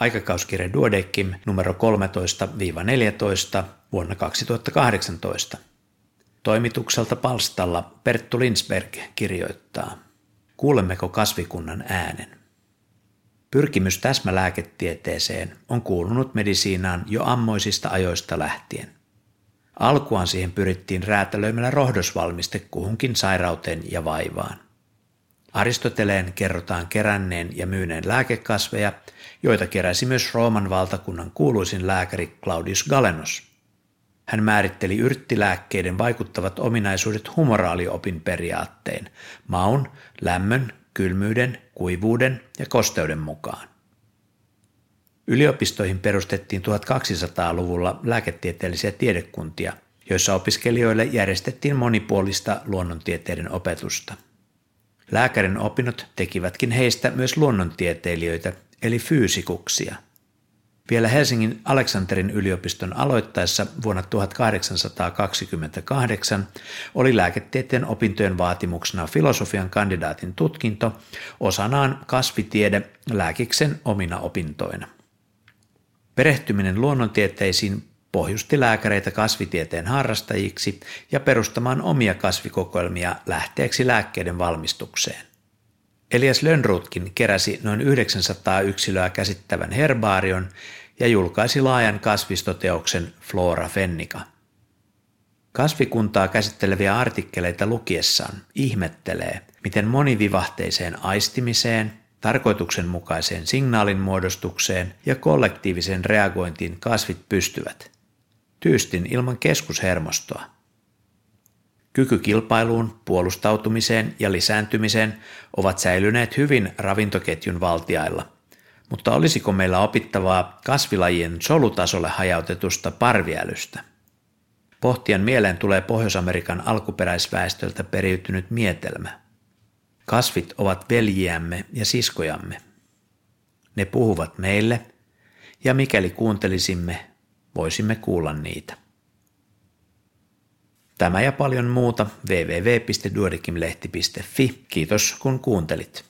aikakauskirja Duodekim numero 13-14 vuonna 2018. Toimitukselta palstalla Perttu Linsberg kirjoittaa, kuulemmeko kasvikunnan äänen? Pyrkimys täsmälääketieteeseen on kuulunut medisiinaan jo ammoisista ajoista lähtien. Alkuaan siihen pyrittiin räätälöimällä rohdosvalmiste kuhunkin sairauteen ja vaivaan. Aristoteleen kerrotaan keränneen ja myyneen lääkekasveja, joita keräsi myös Rooman valtakunnan kuuluisin lääkäri Claudius Galenos. Hän määritteli yrttilääkkeiden vaikuttavat ominaisuudet humoraaliopin periaatteen, maun, lämmön, kylmyyden, kuivuuden ja kosteuden mukaan. Yliopistoihin perustettiin 1200-luvulla lääketieteellisiä tiedekuntia, joissa opiskelijoille järjestettiin monipuolista luonnontieteiden opetusta. Lääkärin opinnot tekivätkin heistä myös luonnontieteilijöitä, eli fyysikuksia. Vielä Helsingin Aleksanterin yliopiston aloittaessa vuonna 1828 oli lääketieteen opintojen vaatimuksena filosofian kandidaatin tutkinto, osanaan kasvitiede lääkiksen omina opintoina. Perehtyminen luonnontieteisiin pohjusti lääkäreitä kasvitieteen harrastajiksi ja perustamaan omia kasvikokoelmia lähteeksi lääkkeiden valmistukseen. Elias Lönnrutkin keräsi noin 900 yksilöä käsittävän herbaarion ja julkaisi laajan kasvistoteoksen Flora Fennica. Kasvikuntaa käsitteleviä artikkeleita lukiessaan ihmettelee, miten monivivahteiseen aistimiseen, tarkoituksenmukaiseen signaalin muodostukseen ja kollektiiviseen reagointiin kasvit pystyvät. Tyystin ilman keskushermostoa. Kyky kilpailuun, puolustautumiseen ja lisääntymiseen ovat säilyneet hyvin ravintoketjun valtiailla. Mutta olisiko meillä opittavaa kasvilajien solutasolle hajautetusta parviälystä? Pohtian mieleen tulee Pohjois-Amerikan alkuperäisväestöltä periytynyt mietelmä – Kasvit ovat veljiämme ja siskojamme. Ne puhuvat meille, ja mikäli kuuntelisimme, voisimme kuulla niitä. Tämä ja paljon muuta www.duodekimlehti.fi. Kiitos kun kuuntelit.